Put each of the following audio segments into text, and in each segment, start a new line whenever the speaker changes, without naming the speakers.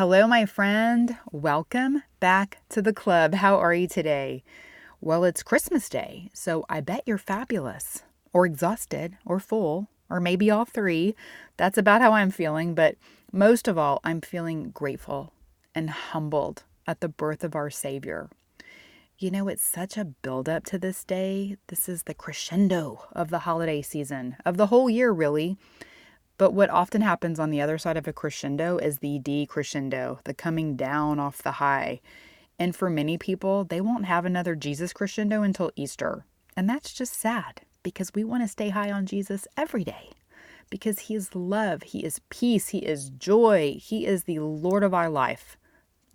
Hello, my friend. Welcome back to the club. How are you today? Well, it's Christmas Day, so I bet you're fabulous, or exhausted, or full, or maybe all three. That's about how I'm feeling, but most of all, I'm feeling grateful and humbled at the birth of our Savior. You know, it's such a build-up to this day. This is the crescendo of the holiday season, of the whole year, really. But what often happens on the other side of a crescendo is the decrescendo, the coming down off the high. And for many people, they won't have another Jesus crescendo until Easter. And that's just sad because we want to stay high on Jesus every day because he is love, he is peace, he is joy, he is the Lord of our life.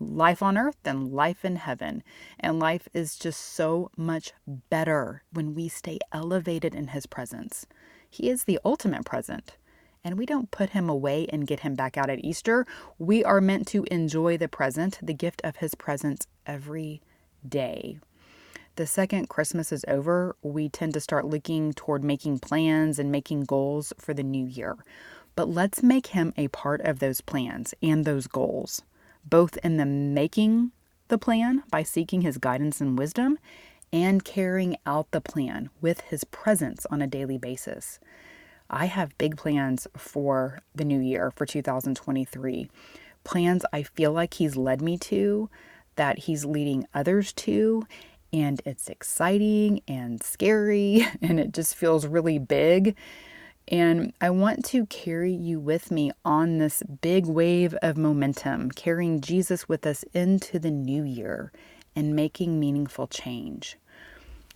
Life on earth and life in heaven. And life is just so much better when we stay elevated in his presence. He is the ultimate present and we don't put him away and get him back out at Easter. We are meant to enjoy the present, the gift of his presence every day. The second Christmas is over, we tend to start looking toward making plans and making goals for the new year. But let's make him a part of those plans and those goals, both in the making the plan by seeking his guidance and wisdom and carrying out the plan with his presence on a daily basis. I have big plans for the new year for 2023. Plans I feel like He's led me to, that He's leading others to. And it's exciting and scary, and it just feels really big. And I want to carry you with me on this big wave of momentum, carrying Jesus with us into the new year and making meaningful change.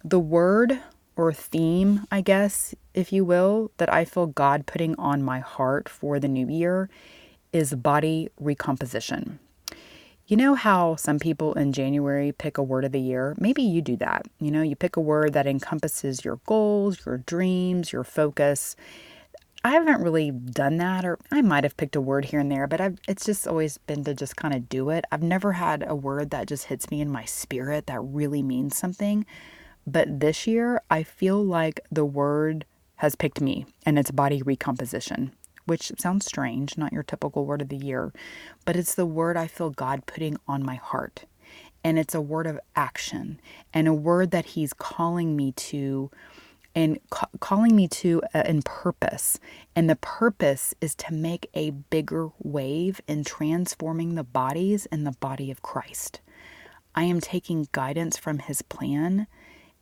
The word or theme, I guess, if you will, that I feel God putting on my heart for the new year is body recomposition. You know how some people in January pick a word of the year? Maybe you do that. You know, you pick a word that encompasses your goals, your dreams, your focus. I haven't really done that, or I might have picked a word here and there, but I've, it's just always been to just kind of do it. I've never had a word that just hits me in my spirit that really means something. But this year, I feel like the word has picked me and it's body recomposition, which sounds strange, not your typical word of the year, but it's the word I feel God putting on my heart. And it's a word of action and a word that He's calling me to and ca- calling me to uh, in purpose. And the purpose is to make a bigger wave in transforming the bodies in the body of Christ. I am taking guidance from His plan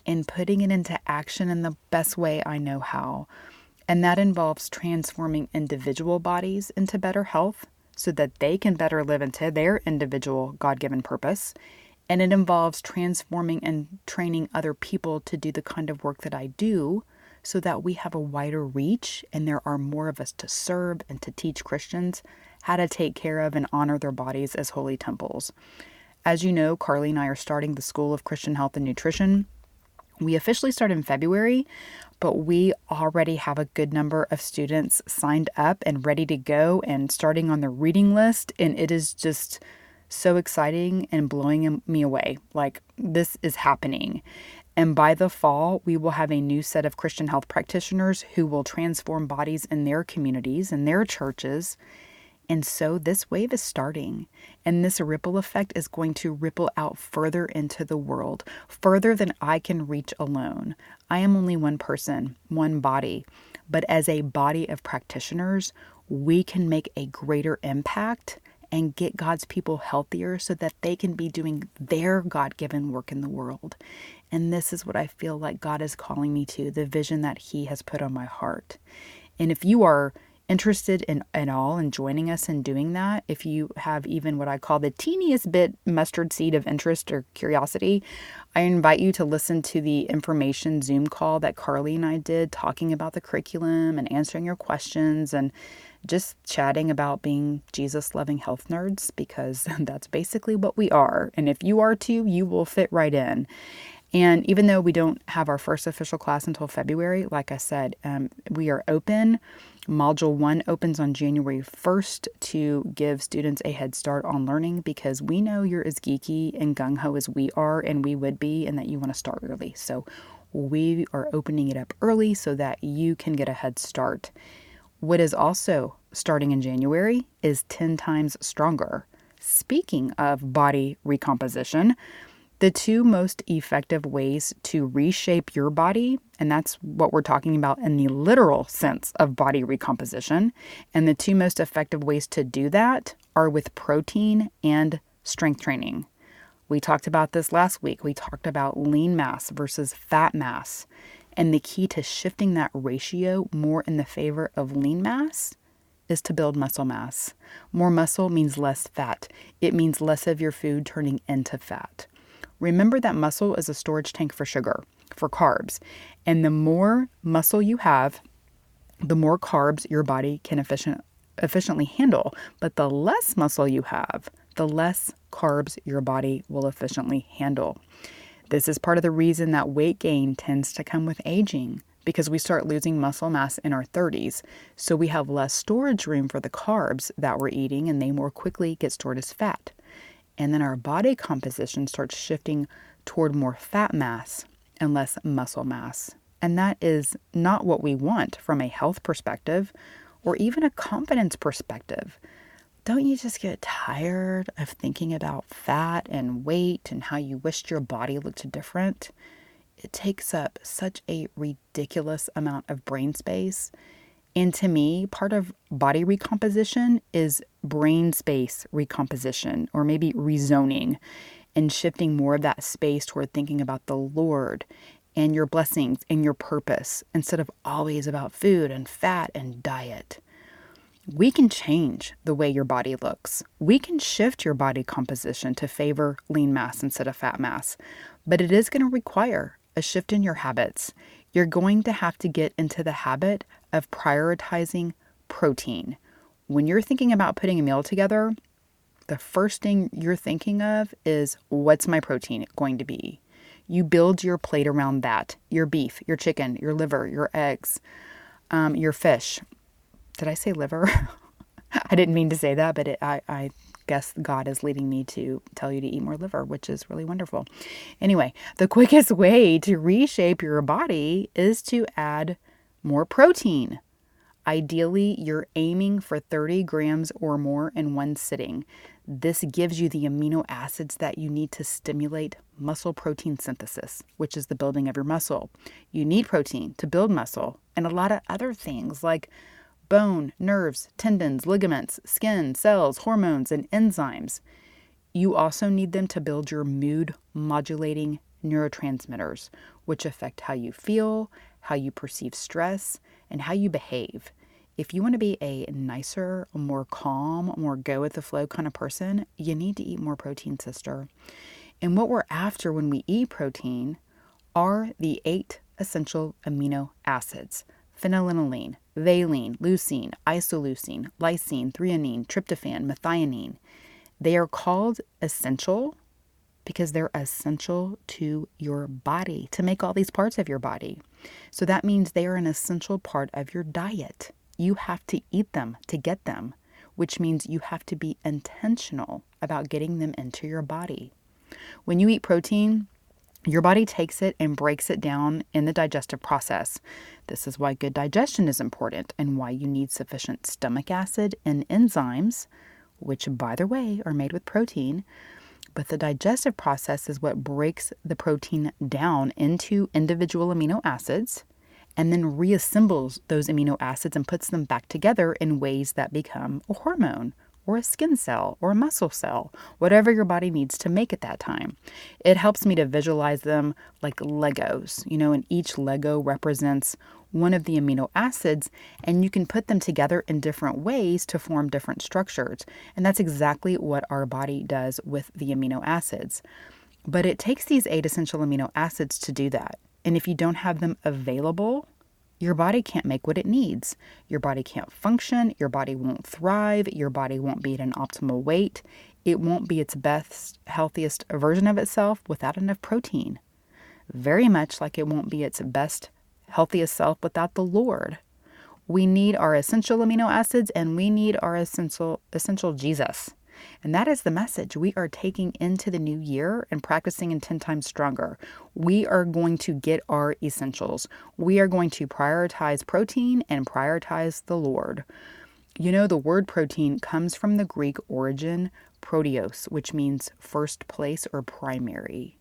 and putting it into action in the best way I know how. And that involves transforming individual bodies into better health so that they can better live into their individual God given purpose. And it involves transforming and training other people to do the kind of work that I do so that we have a wider reach and there are more of us to serve and to teach Christians how to take care of and honor their bodies as holy temples. As you know, Carly and I are starting the School of Christian Health and Nutrition. We officially start in February, but we already have a good number of students signed up and ready to go and starting on the reading list. And it is just so exciting and blowing me away. Like, this is happening. And by the fall, we will have a new set of Christian health practitioners who will transform bodies in their communities and their churches and so this wave is starting, and this ripple effect is going to ripple out further into the world, further than I can reach alone. I am only one person, one body, but as a body of practitioners, we can make a greater impact and get God's people healthier so that they can be doing their God given work in the world. And this is what I feel like God is calling me to the vision that He has put on my heart. And if you are interested in at all in joining us in doing that, if you have even what I call the teeniest bit mustard seed of interest or curiosity, I invite you to listen to the information Zoom call that Carly and I did talking about the curriculum and answering your questions and just chatting about being Jesus loving health nerds because that's basically what we are. And if you are too, you will fit right in. And even though we don't have our first official class until February, like I said, um, we are open. Module one opens on January 1st to give students a head start on learning because we know you're as geeky and gung ho as we are, and we would be, and that you want to start early. So we are opening it up early so that you can get a head start. What is also starting in January is 10 times stronger. Speaking of body recomposition, the two most effective ways to reshape your body, and that's what we're talking about in the literal sense of body recomposition, and the two most effective ways to do that are with protein and strength training. We talked about this last week. We talked about lean mass versus fat mass, and the key to shifting that ratio more in the favor of lean mass is to build muscle mass. More muscle means less fat. It means less of your food turning into fat. Remember that muscle is a storage tank for sugar, for carbs. And the more muscle you have, the more carbs your body can efficient, efficiently handle. But the less muscle you have, the less carbs your body will efficiently handle. This is part of the reason that weight gain tends to come with aging because we start losing muscle mass in our 30s. So we have less storage room for the carbs that we're eating and they more quickly get stored as fat and then our body composition starts shifting toward more fat mass and less muscle mass. And that is not what we want from a health perspective or even a confidence perspective. Don't you just get tired of thinking about fat and weight and how you wished your body looked different? It takes up such a ridiculous amount of brain space and to me, part of body recomposition is brain space recomposition or maybe rezoning and shifting more of that space toward thinking about the Lord and your blessings and your purpose instead of always about food and fat and diet. We can change the way your body looks. We can shift your body composition to favor lean mass instead of fat mass, but it is going to require a shift in your habits. You're going to have to get into the habit of prioritizing protein. When you're thinking about putting a meal together, the first thing you're thinking of is what's my protein going to be? You build your plate around that your beef, your chicken, your liver, your eggs, um, your fish. Did I say liver? I didn't mean to say that, but it, I, I guess God is leading me to tell you to eat more liver, which is really wonderful. Anyway, the quickest way to reshape your body is to add more protein. Ideally, you're aiming for 30 grams or more in one sitting. This gives you the amino acids that you need to stimulate muscle protein synthesis, which is the building of your muscle. You need protein to build muscle and a lot of other things like bone, nerves, tendons, ligaments, skin, cells, hormones, and enzymes. You also need them to build your mood modulating neurotransmitters, which affect how you feel, how you perceive stress, and how you behave. If you want to be a nicer, more calm, more go with the flow kind of person, you need to eat more protein, sister. And what we're after when we eat protein are the eight essential amino acids phenylalanine, valine, leucine, isoleucine, lysine, threonine, tryptophan, methionine. They are called essential because they're essential to your body to make all these parts of your body. So that means they are an essential part of your diet. You have to eat them to get them, which means you have to be intentional about getting them into your body. When you eat protein, your body takes it and breaks it down in the digestive process. This is why good digestion is important and why you need sufficient stomach acid and enzymes, which, by the way, are made with protein, but the digestive process is what breaks the protein down into individual amino acids and then reassembles those amino acids and puts them back together in ways that become a hormone or a skin cell or a muscle cell, whatever your body needs to make at that time. It helps me to visualize them like Legos, you know, and each Lego represents one of the amino acids and you can put them together in different ways to form different structures. And that's exactly what our body does with the amino acids. But it takes these eight essential amino acids to do that. And if you don't have them available, your body can't make what it needs. Your body can't function. Your body won't thrive. Your body won't be at an optimal weight. It won't be its best, healthiest version of itself without enough protein. Very much like it won't be its best, healthiest self without the Lord. We need our essential amino acids and we need our essential essential Jesus. And that is the message we are taking into the new year and practicing in 10 times stronger. We are going to get our essentials. We are going to prioritize protein and prioritize the Lord. You know, the word protein comes from the Greek origin proteos, which means first place or primary.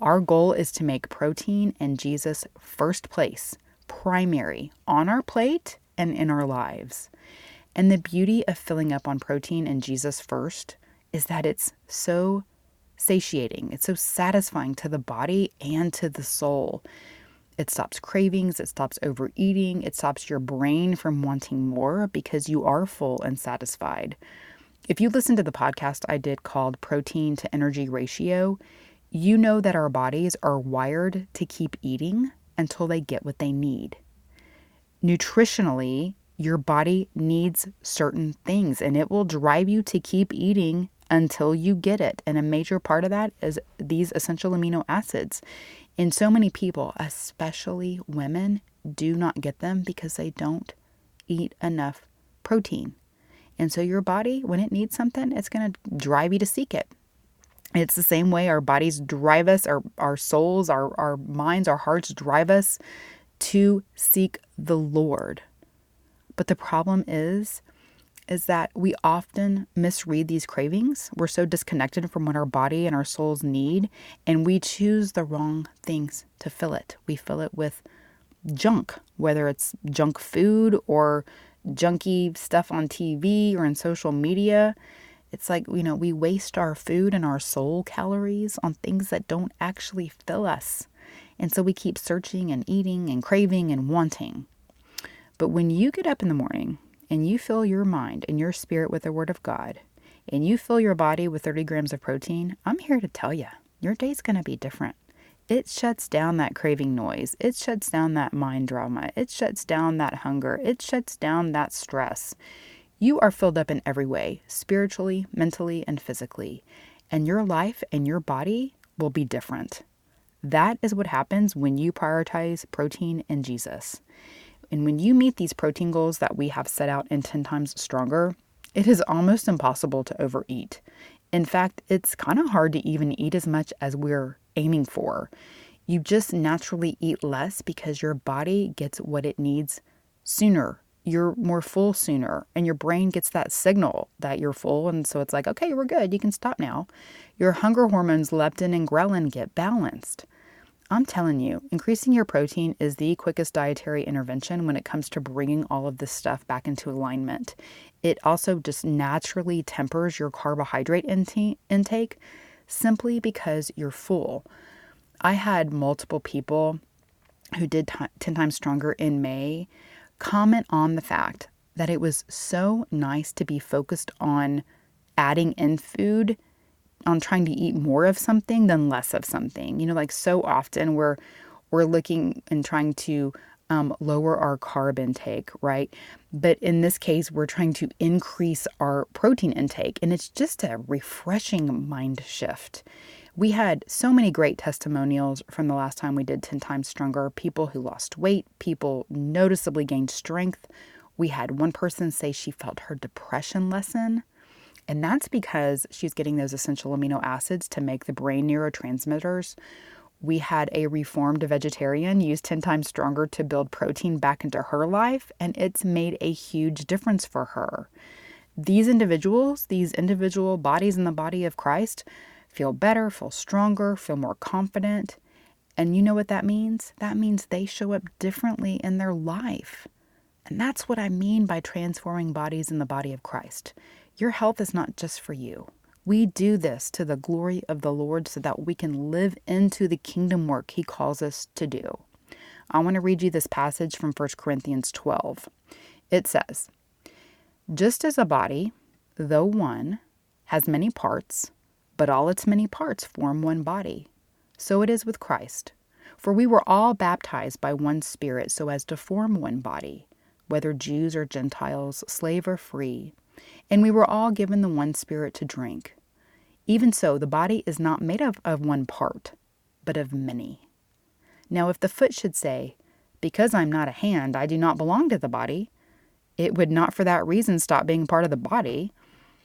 Our goal is to make protein and Jesus first place, primary, on our plate and in our lives. And the beauty of filling up on protein and Jesus first is that it's so satiating, it's so satisfying to the body and to the soul. It stops cravings, it stops overeating, it stops your brain from wanting more because you are full and satisfied. If you listen to the podcast I did called Protein to Energy Ratio, you know that our bodies are wired to keep eating until they get what they need. Nutritionally, your body needs certain things and it will drive you to keep eating until you get it. And a major part of that is these essential amino acids. And so many people, especially women, do not get them because they don't eat enough protein. And so your body, when it needs something, it's going to drive you to seek it. It's the same way our bodies drive us, our, our souls, our, our minds, our hearts drive us to seek the Lord. But the problem is is that we often misread these cravings. We're so disconnected from what our body and our souls need, and we choose the wrong things to fill it. We fill it with junk, whether it's junk food or junky stuff on TV or in social media. It's like, you know, we waste our food and our soul calories on things that don't actually fill us. And so we keep searching and eating and craving and wanting. But when you get up in the morning and you fill your mind and your spirit with the Word of God, and you fill your body with 30 grams of protein, I'm here to tell you, your day's going to be different. It shuts down that craving noise. It shuts down that mind drama. It shuts down that hunger. It shuts down that stress. You are filled up in every way, spiritually, mentally, and physically. And your life and your body will be different. That is what happens when you prioritize protein and Jesus. And when you meet these protein goals that we have set out in 10 times stronger, it is almost impossible to overeat. In fact, it's kind of hard to even eat as much as we're aiming for. You just naturally eat less because your body gets what it needs sooner. You're more full sooner, and your brain gets that signal that you're full. And so it's like, okay, we're good. You can stop now. Your hunger hormones, leptin and ghrelin, get balanced. I'm telling you, increasing your protein is the quickest dietary intervention when it comes to bringing all of this stuff back into alignment. It also just naturally tempers your carbohydrate intake simply because you're full. I had multiple people who did t- 10 times stronger in May comment on the fact that it was so nice to be focused on adding in food on trying to eat more of something than less of something. You know, like so often we're we're looking and trying to um, lower our carb intake, right? But in this case, we're trying to increase our protein intake, and it's just a refreshing mind shift. We had so many great testimonials from the last time we did 10 times stronger people who lost weight, people noticeably gained strength. We had one person say she felt her depression lessen. And that's because she's getting those essential amino acids to make the brain neurotransmitters. We had a reformed vegetarian use 10 times stronger to build protein back into her life, and it's made a huge difference for her. These individuals, these individual bodies in the body of Christ, feel better, feel stronger, feel more confident. And you know what that means? That means they show up differently in their life. And that's what I mean by transforming bodies in the body of Christ. Your health is not just for you. We do this to the glory of the Lord so that we can live into the kingdom work He calls us to do. I want to read you this passage from 1 Corinthians 12. It says, Just as a body, though one, has many parts, but all its many parts form one body, so it is with Christ. For we were all baptized by one Spirit so as to form one body, whether Jews or Gentiles, slave or free, and we were all given the one Spirit to drink. Even so, the body is not made up of one part, but of many. Now, if the foot should say, Because I'm not a hand, I do not belong to the body, it would not for that reason stop being part of the body.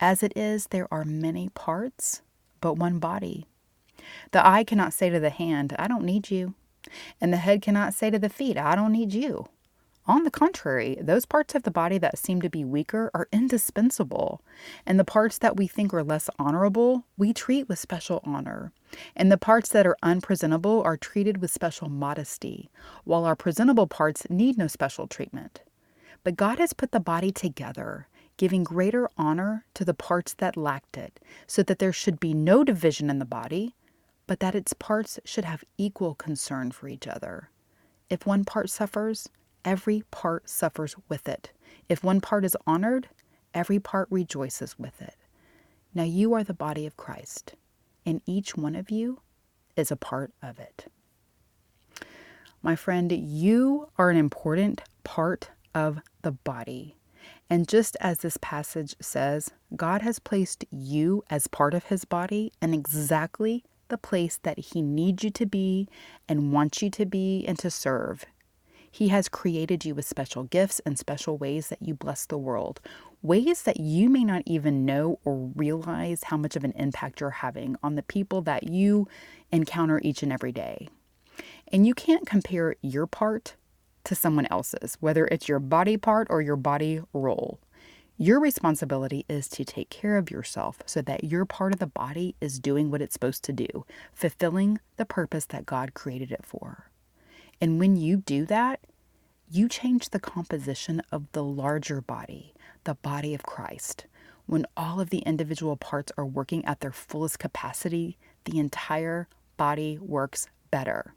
As it is, there are many parts, but one body. The eye cannot say to the hand, I don't need you. And the head cannot say to the feet, I don't need you. On the contrary, those parts of the body that seem to be weaker are indispensable, and the parts that we think are less honorable, we treat with special honor, and the parts that are unpresentable are treated with special modesty, while our presentable parts need no special treatment. But God has put the body together, giving greater honor to the parts that lacked it, so that there should be no division in the body, but that its parts should have equal concern for each other. If one part suffers, every part suffers with it. If one part is honored, every part rejoices with it. Now you are the body of Christ, and each one of you is a part of it. My friend, you are an important part of the body. And just as this passage says, God has placed you as part of his body in exactly the place that he needs you to be and wants you to be and to serve. He has created you with special gifts and special ways that you bless the world, ways that you may not even know or realize how much of an impact you're having on the people that you encounter each and every day. And you can't compare your part to someone else's, whether it's your body part or your body role. Your responsibility is to take care of yourself so that your part of the body is doing what it's supposed to do, fulfilling the purpose that God created it for. And when you do that, you change the composition of the larger body, the body of Christ. When all of the individual parts are working at their fullest capacity, the entire body works better.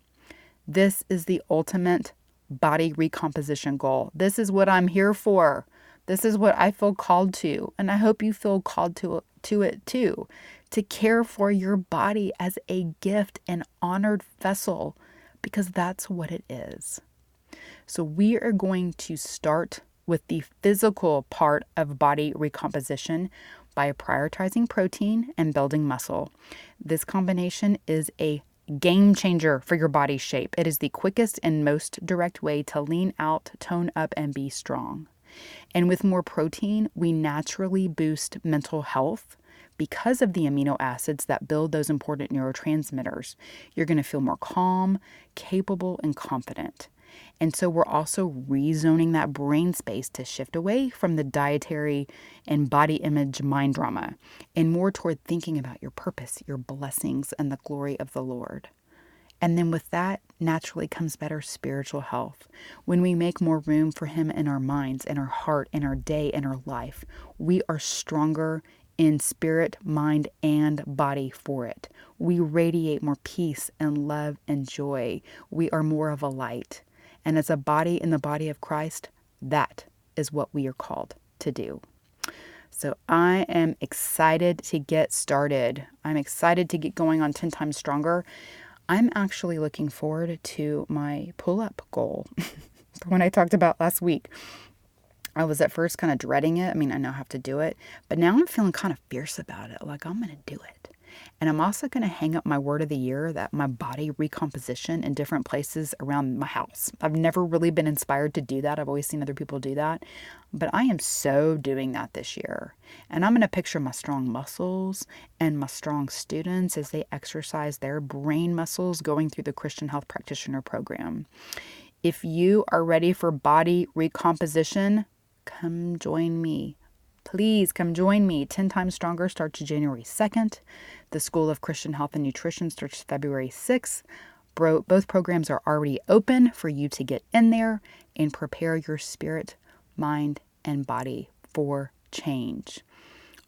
This is the ultimate body recomposition goal. This is what I'm here for. This is what I feel called to, and I hope you feel called to to it too. To care for your body as a gift and honored vessel because that's what it is. So, we are going to start with the physical part of body recomposition by prioritizing protein and building muscle. This combination is a game changer for your body shape. It is the quickest and most direct way to lean out, tone up, and be strong. And with more protein, we naturally boost mental health because of the amino acids that build those important neurotransmitters. You're going to feel more calm, capable, and confident. And so we're also rezoning that brain space to shift away from the dietary and body image mind drama and more toward thinking about your purpose, your blessings, and the glory of the Lord. And then with that naturally comes better spiritual health. When we make more room for Him in our minds, in our heart, in our day, in our life, we are stronger in spirit, mind, and body for it. We radiate more peace and love and joy. We are more of a light. And as a body in the body of Christ, that is what we are called to do. So I am excited to get started. I'm excited to get going on 10 times stronger. I'm actually looking forward to my pull up goal for when I talked about last week. I was at first kind of dreading it. I mean, I now have to do it, but now I'm feeling kind of fierce about it. Like, I'm going to do it. And I'm also going to hang up my word of the year that my body recomposition in different places around my house. I've never really been inspired to do that. I've always seen other people do that. But I am so doing that this year. And I'm going to picture my strong muscles and my strong students as they exercise their brain muscles going through the Christian Health Practitioner Program If you are ready for body recomposition, come join me. Please come join me. 10 Times Stronger starts January 2nd. The School of Christian Health and Nutrition starts February 6th. Bro, both programs are already open for you to get in there and prepare your spirit, mind, and body for change.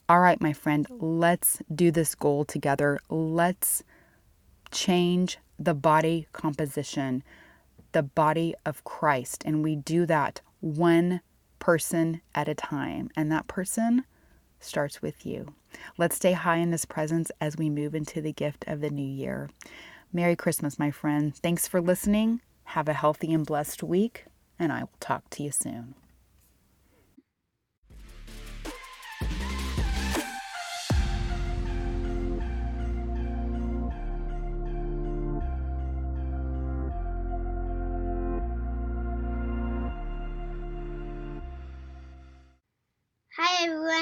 All right, my friend, let's do this goal together. Let's change the body composition, the body of Christ. And we do that one person at a time. And that person starts with you. Let's stay high in this presence as we move into the gift of the new year. Merry Christmas, my friend. Thanks for listening. Have a healthy and blessed week, and I will talk to you soon.